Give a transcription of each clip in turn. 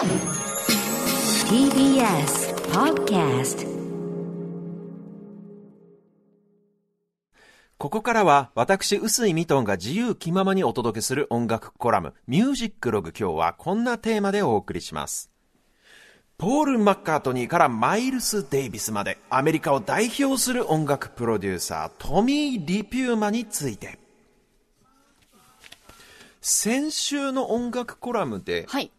TBS Podcast ここからは私、臼井ミトンが自由気ままにお届けする音楽コラム、ミュージックログ今日はこんなテーマでお送りします。ポール・マッカートニーからマイルス・デイビスまでアメリカを代表する音楽プロデューサー、トミー・リピューマについて。先週の音楽コラムで、はい。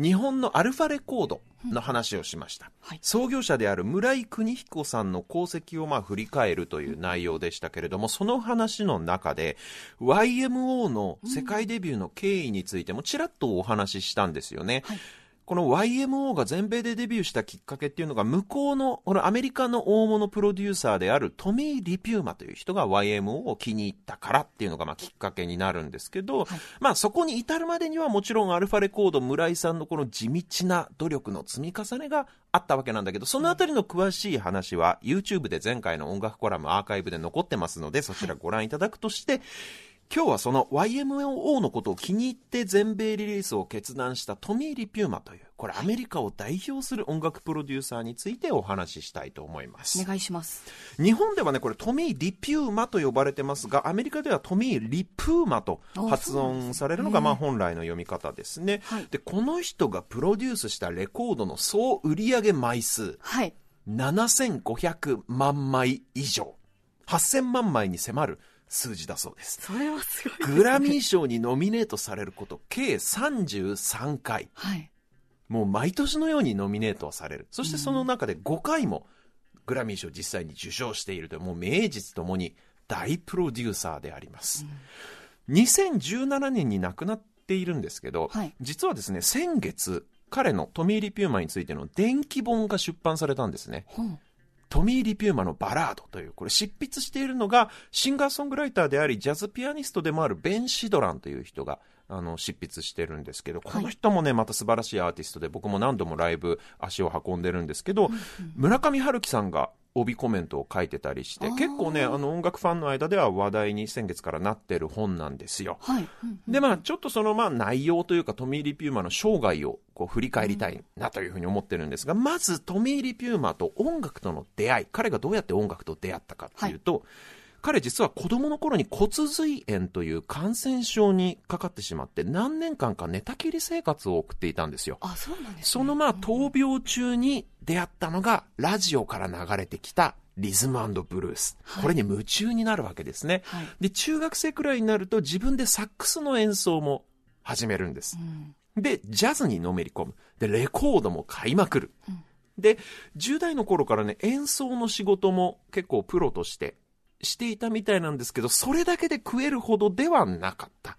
日本のアルファレコードの話をしました、はい。創業者である村井邦彦さんの功績をまあ振り返るという内容でしたけれども、その話の中で YMO の世界デビューの経緯についてもちらっとお話ししたんですよね、はいこの YMO が全米でデビューしたきっかけっていうのが向こうのこのアメリカの大物プロデューサーであるトミー・リピューマという人が YMO を気に入ったからっていうのがまあきっかけになるんですけど、まあそこに至るまでにはもちろんアルファレコード村井さんのこの地道な努力の積み重ねがあったわけなんだけど、そのあたりの詳しい話は YouTube で前回の音楽コラムアーカイブで残ってますので、そちらご覧いただくとして、今日はその YMO のことを気に入って全米リリースを決断したトミー・リピューマという、これアメリカを代表する音楽プロデューサーについてお話ししたいと思いますお。願いします。日本ではね、これトミー・リピューマと呼ばれてますが、アメリカではトミー・リプーマと発音されるのが、まあ本来の読み方ですね。はいで、この人がプロデュースしたレコードの総売上枚数、はい。7500万枚以上。8000万枚に迫る数字だそうです。それはすごいですね。グラミー賞にノミネートされること、計33回。はい。もう毎年のようにノミネートはされる。そしてその中で5回もグラミー賞を実際に受賞しているという、もう名実ともに大プロデューサーであります。2017年に亡くなっているんですけど、はい実はですね、先月、彼のトミー・リピューマについての伝記本が出版されたんですね。本。トミー・リピューマのバラードという、これ執筆しているのが、シンガーソングライターであり、ジャズピアニストでもあるベン・シドランという人が、あの、執筆してるんですけど、この人もね、また素晴らしいアーティストで、僕も何度もライブ足を運んでるんですけど、村上春樹さんが帯コメントを書いてたりして結構ね、あの、音楽ファンの間では話題に先月からなってる本なんですよ。はい。うんで、まあ、ちょっとその、まあ、内容というか、トミー・リピューマの生涯をこう振り返りたいなというふうに思ってるんですが、まず、トミー・リピューマと音楽との出会い、彼がどうやって音楽と出会ったかっていうと、彼実は子供の頃に骨髄炎という感染症にかかってしまって、何年間か寝たきり生活を送っていたんですよ。あ、そうなんですね。そのまあ闘病中に出会ったのがラジオから流れてきたリズムブルース。これに夢中になるわけですね。はいで、中学生くらいになると自分でサックスの演奏も始めるんです。で、ジャズにのめり込む。で、レコードも買いまくる。で、10代の頃からね、演奏の仕事も結構プロとしてしていたみたいなんですけど、それだけで食えるほどではなかった。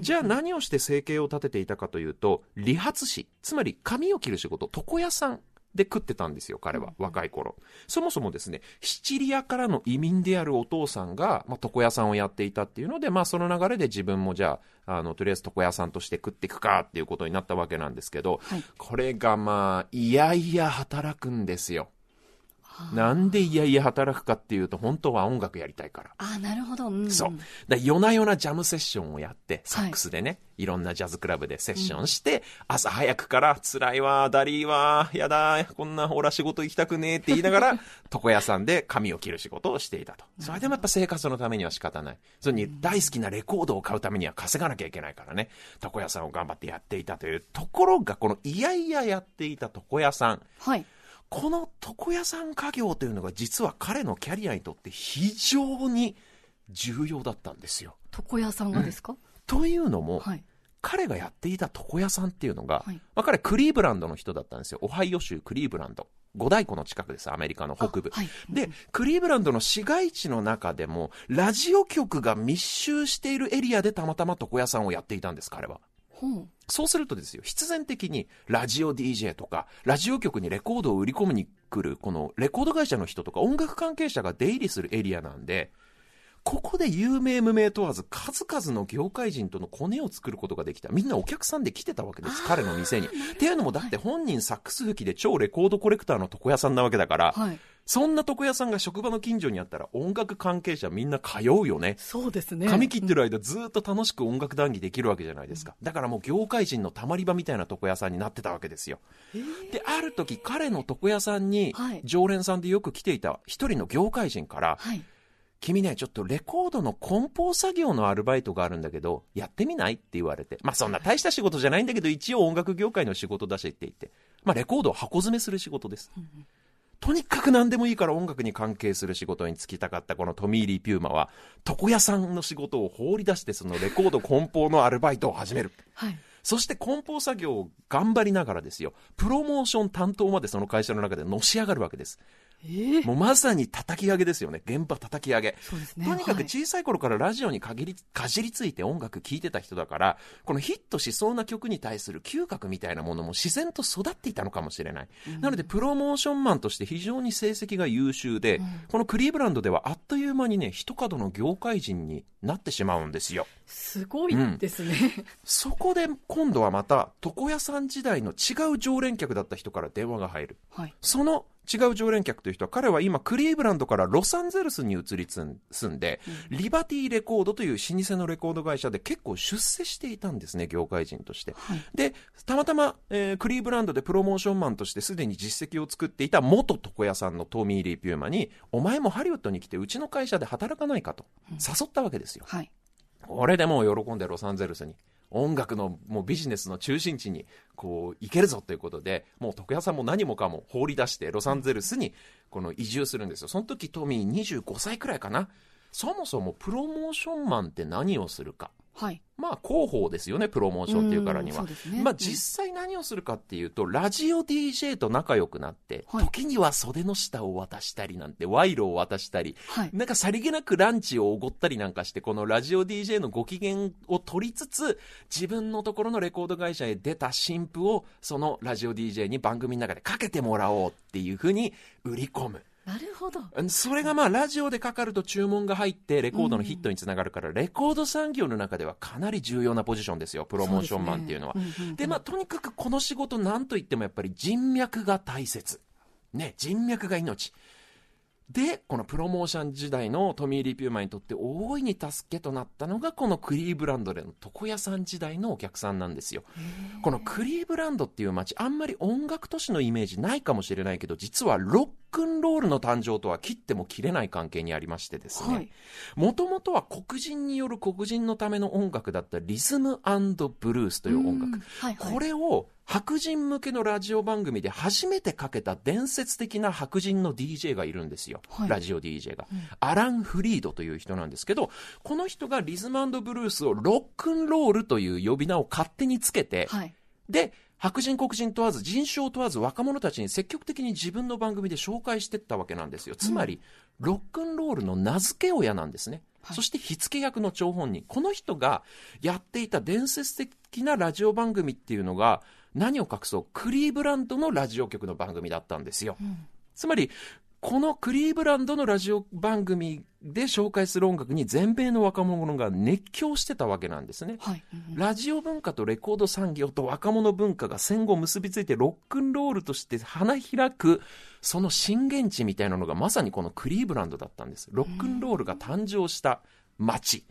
じゃあ何をして生計を立てていたかというと、理髪師、つまり髪を切る仕事、床屋さんで食ってたんですよ、彼は、若い頃。そもそもですね、シチリアからの移民であるお父さんが、まあ、床屋さんをやっていたっていうので、まあ、その流れで自分もじゃあ、あの、とりあえず床屋さんとして食っていくかっていうことになったわけなんですけど、はいこれがまあ、いやいや働くんですよ。なんでいやいや働くかっていうと、本当は音楽やりたいから。あ、なるほど。うん。そう。だ夜な夜なジャムセッションをやって、サックスでね、い、ろんなジャズクラブでセッションして、朝早くから辛いわ、だりーわ、やだ、こんな、俺は仕事行きたくねえって言いながら、床屋さんで髪を切る仕事をしていたと。それでもやっぱ生活のためには仕方ない。それに大好きなレコードを買うためには稼がなきゃいけないからね、床屋さんを頑張ってやっていたというところが、このいやいややっていた床屋さん。はい。この床屋さん家業というのが実は彼のキャリアにとって非常に重要だったんですよ。床屋さんがですか？というのも、はい。彼がやっていた床屋さんっていうのが、はいまあ、彼クリーブランドの人だったんですよ。オハイオ州クリーブランド。五大湖の近くです、アメリカの北部。あはいで、クリーブランドの市街地の中でも、ラジオ局が密集しているエリアでたまたま床屋さんをやっていたんです、彼は。うん。そうするとですよ、必然的にラジオ DJ とか、ラジオ局にレコードを売り込みに来る、このレコード会社の人とか音楽関係者が出入りするエリアなんで、ここで有名無名問わず数々の業界人とのコネを作ることができた。みんなお客さんで来てたわけです、彼の店に。っていうのもだって本人サックス吹きで超レコードコレクターの床屋さんなわけだから、はい。そんな床屋さんが職場の近所にあったら音楽関係者みんな通うよね。そうですね。髪切ってる間ずっと楽しく音楽談義できるわけじゃないですか。だからもう業界人のたまり場みたいな床屋さんになってたわけですよ。で、ある時彼の床屋さんにはい常連さんでよく来ていた一人の業界人から、はい。君ね、ちょっとレコードの梱包作業のアルバイトがあるんだけど、やってみない？って言われて。まあそんな大した仕事じゃないんだけど、一応音楽業界の仕事だしって言って。まあレコードを箱詰めする仕事です。とにかく何でもいいから音楽に関係する仕事に就きたかったこのトミー・リー・ピューマは、床屋さんの仕事を放り出してそのレコード梱包のアルバイトを始める。はい。そして梱包作業を頑張りながらですよ、プロモーション担当までその会社の中でのし上がるわけです。ええもうまさに叩き上げですよね。現場叩き上げ。ね。とにかくはい小さい頃からラジオに限り、かじりついて音楽聴いてた人だから、このヒットしそうな曲に対する嗅覚みたいなものも自然と育っていたのかもしれない。なので、プロモーションマンとして非常に成績が優秀で、このクリーブランドではあっという間にね、一角の業界人になってしまうんですよ。すごいですね。そこで今度はまた、床屋さん時代の違う常連客だった人から電話が入る。はい。その違う常連客という人は、彼は今、クリーブランドからロサンゼルスに移り住んで、リバティレコードという老舗のレコード会社で結構出世していたんですね、業界人として。はい。で、たまたま、えークリーブランドでプロモーションマンとしてすでに実績を作っていた元床屋さんのトミー・リー・ピューマに、お前もハリウッドに来てうちの会社で働かないかと誘ったわけですよ。はい。これでもう喜んでロサンゼルスに、音楽のもうビジネスの中心地にこう行けるぞということで、もう徳屋さんも何もかも放り出してロサンゼルスにこの移住するんですよ。その時トミー25歳くらいかな。そもそもプロモーションマンって何をするか。はい。まあ広報ですよね、プロモーションっていうからにはね。まあ実際何をするかっていうと、ラジオ DJ と仲良くなって、はい時には袖の下を渡したりなんて、賄賂を渡したり、はい。なんかさりげなくランチをおごったりなんかして、このラジオ DJ のご機嫌を取りつつ、自分のところのレコード会社へ出た新婦を、そのラジオ DJ に番組の中でかけてもらおうっていうふうに売り込む。なるほど。それがまあラジオでかかると注文が入ってレコードのヒットにつながるから、レコード産業の中ではかなり重要なポジションですよ、プロモーションマンっていうのは。ですねうんうんうんで、まあとにかくこの仕事なんといってもやっぱり人脈が大切。ね、人脈が命。で、このプロモーション時代のトミー・リー・ピューマンにとって大いに助けとなったのがこのクリーブランドでの床屋さん時代のお客さんなんですよ。このクリーブランドっていう街、あんまり音楽都市のイメージないかもしれないけど、実はロックンロールの誕生とは切っても切れない関係にありましてですはいね。もともとは黒人による黒人のための音楽だったリズムブルースという音楽。うんはいはい。これを白人向けのラジオ番組で初めてかけた伝説的な白人の DJ がいるんですよ。はいラジオ DJ が、アラン・フリードという人なんですけど、この人がリズムブルースをロックンロールという呼び名を勝手につけて、はい。で、白人黒人問わず人種を問わず若者たちに積極的に自分の番組で紹介していったわけなんですよ。つまり、ロックンロールの名付け親なんですね。はいそして火付け役の張本人。この人がやっていた伝説的なラジオ番組っていうのが、何を隠そう、クリーブランドのラジオ局の番組だったんですよ。つまり、このクリーブランドのラジオ番組で紹介する音楽に全米の若者が熱狂してたわけなんですね。はい。うんラジオ文化とレコード産業と若者文化が戦後結びついてロックンロールとして花開く、その震源地みたいなのがまさにこのクリーブランドだったんです。ロックンロールが誕生した街。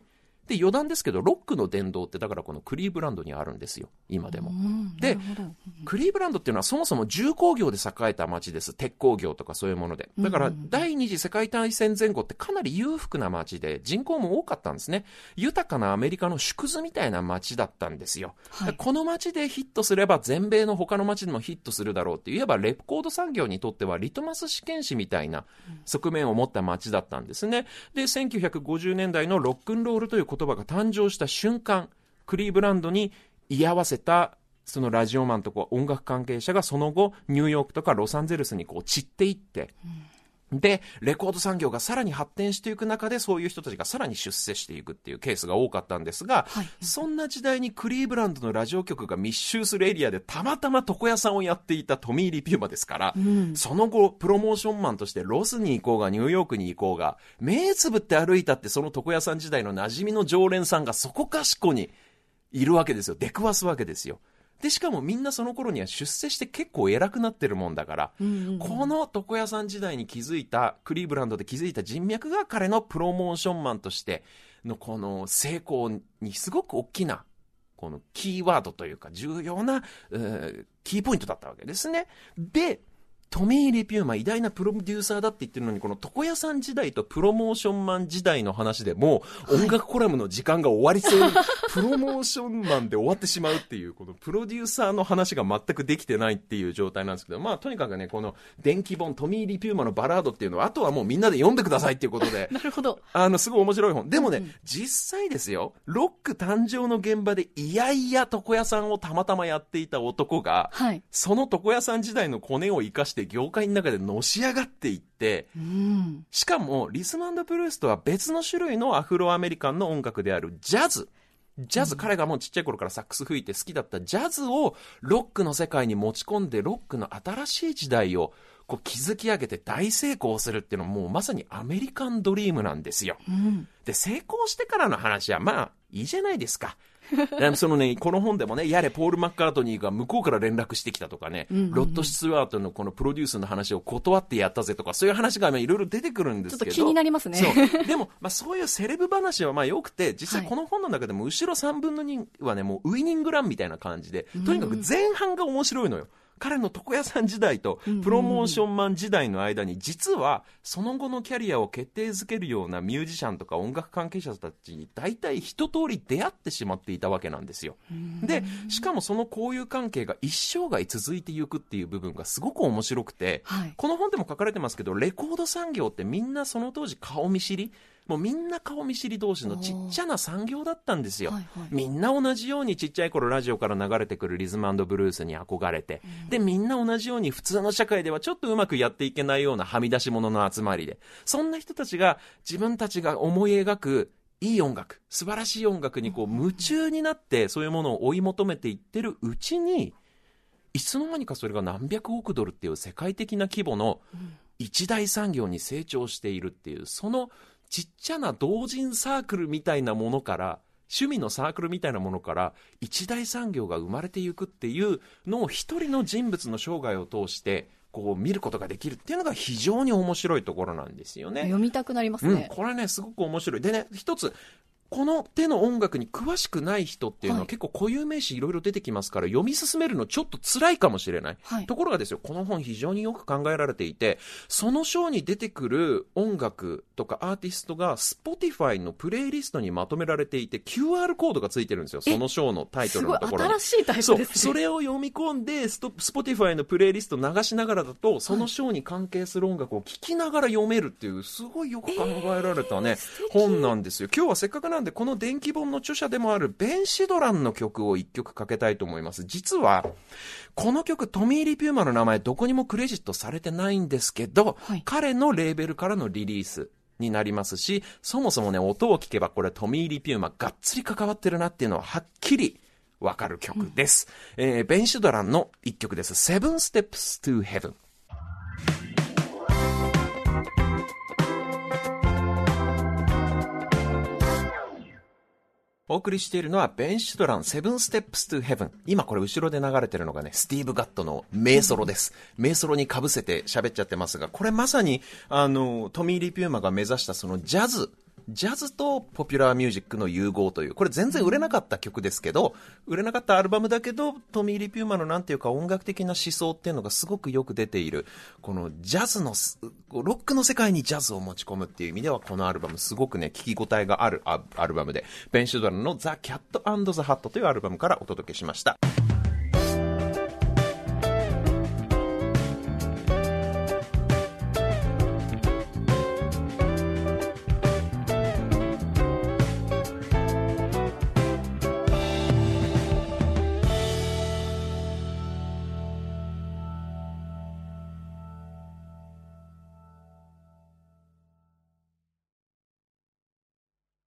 で、余談ですけど、ロックの殿堂ってだからこのクリーブランドにあるんですよ。今でも。うんでクリーブランドっていうのはそもそも重工業で栄えた街です。鉄鋼業とかそういうもので。だから第二次世界大戦前後ってかなり裕福な街で人口も多かったんですね。豊かなアメリカの縮図みたいな街だったんですよ。はいこの街でヒットすれば全米の他の街でもヒットするだろうっていえばレコード産業にとってはリトマス試験紙みたいな側面を持った街だったんですね。で、1950年代のロックンロールという言言葉が誕生した瞬間、クリーブランドに居合わせたそのラジオマンとか音楽関係者がその後ニューヨークとかロサンゼルスにこう散っていって、で、レコード産業がさらに発展していく中で、そういう人たちがさらに出世していくっていうケースが多かったんですが、はいそんな時代にクリーブランドのラジオ局が密集するエリアでたまたま床屋さんをやっていたトミー・リピューマですから、その後、プロモーションマンとしてロスに行こうがニューヨークに行こうが、目つぶって歩いたってその床屋さん時代の馴染みの常連さんがそこかしこにいるわけですよ。出くわすわけですよ。で、しかもみんなその頃には出世して結構偉くなってるもんだから、この床屋さん時代に気づいた、クリーブランドで気づいた人脈が彼のプロモーションマンとしてのこの成功にすごく大きな、このキーワードというか重要な、えーキーポイントだったわけですね。で、トミー・リピューマン偉大なプロデューサーだって言ってるのに、この床屋さん時代とプロモーションマン時代の話でもう音楽コラムの時間が終わりそうに、プロモーションマンで終わってしまうっていう、このプロデューサーの話が全くできてないっていう状態なんですけど、まあとにかくね、この電気本、トミー・リピューマンのバラードっていうのは、あとはもうみんなで読んでくださいっていうことで、なるほど。あの、すごい面白い本。でもね、実際ですよ、ロック誕生の現場でいやいや床屋さんをたまたまやっていた男が、はい。その床屋さん時代のコネを生かして業界の中でのし上がっていって、うん。しかもリスマンド・ブルースとは別の種類のアフロアメリカンの音楽であるジャズ。ジャズ、彼がもうちっちゃい頃からサックス吹いて好きだったジャズをロックの世界に持ち込んで、ロックの新しい時代をこう築き上げて大成功するっていうのはもうまさにアメリカンドリームなんですよ。うん。で、成功してからの話はまあいいじゃないですか。でそのね、この本でもね、やれ、ポール・マッカートニーが向こうから連絡してきたとかね、ロッド・スチュワートのこのプロデュースの話を断ってやったぜとか、そういう話がまあいろいろ出てくるんですけど。ちょっと気になりますね。でも、まあそういうセレブ話はまあ良くて、実際はいこの本の中でも後ろ3分の2はね、もうウイニングランみたいな感じで、とにかく前半が面白いのよ。彼の床屋さん時代とプロモーションマン時代の間に実はその後のキャリアを決定づけるようなミュージシャンとか音楽関係者たちに大体一通り出会ってしまっていたわけなんですよ。で、しかもその交友関係が一生涯続いていくっていう部分がすごく面白くて、はい。この本でも書かれてますけど、レコード産業ってみんなその当時顔見知りもうみんな顔見知り同士のちっちゃな産業だったんですよ。はいはい。みんな同じようにちっちゃい頃ラジオから流れてくるリズムブルースに憧れて、で、みんな同じように普通の社会ではちょっとうまくやっていけないようなはみ出し物の集まりで、そんな人たちが自分たちが思い描くいい音楽、素晴らしい音楽にこう夢中になってそういうものを追い求めていってるうちに、いつの間にかそれが何百億ドルっていう世界的な規模の一大産業に成長しているっていう、そのちっちゃな同人サークルみたいなものから、趣味のサークルみたいなものから一大産業が生まれていくっていうのを一人の人物の生涯を通してこう見ることができるっていうのが非常に面白いところなんですよね。読みたくなりますうん、ね。これね、すごく面白い。でね、一つ、この手の音楽に詳しくない人っていうのは、はい結構固有名詞いろいろ出てきますから読み進めるのちょっと辛いかもしれない。はいところがですよ、この本非常によく考えられていて、その章に出てくる音楽とかアーティストが Spotify のプレイリストにまとめられていて QR コードがついてるんですよ。その章のタイトルのところに。新しいタイプそうですね。それを読み込んで、Spotify のプレイリスト流しながらだと、その章に関係する音楽を聴きながら読めるっていう、すごいよく考えられたね、本なんですよ。今日はせっかくなんで、この電気本の著者でもあるベン・シドランの曲を一曲かけたいと思います。実は、この曲、トミー・リピューマの名前どこにもクレジットされてないんですけど、はい彼のレーベルからのリリース。になりますし、そもそもね、音を聞けばこれトミー・リピューマがっつり関わってるなっていうのははっきりわかる曲です。えーベン・シュドランの一曲です。Seven Steps to Heaven。お送りしているのは、ベン・シュドラン、セブン・ステップス・トゥ・ヘブン。今これ後ろで流れてるのがね、スティーブ・ガットの名ソロです。名ソロに被せて喋っちゃってますが、これまさに、あの、トミー・リピューマが目指したそのジャズ、ジャズとポピュラーミュージックの融合という、これ全然売れなかった曲ですけど、売れなかったアルバムだけど、トミー・リピューマのなんていうか音楽的な思想っていうのがすごくよく出ている、このジャズの、ロックの世界にジャズを持ち込むっていう意味では、このアルバムすごくね、聞き応えがあるアルバムで、ベン・シュドラのザ・キャット・アンドザ・ハットというアルバムからお届けしました。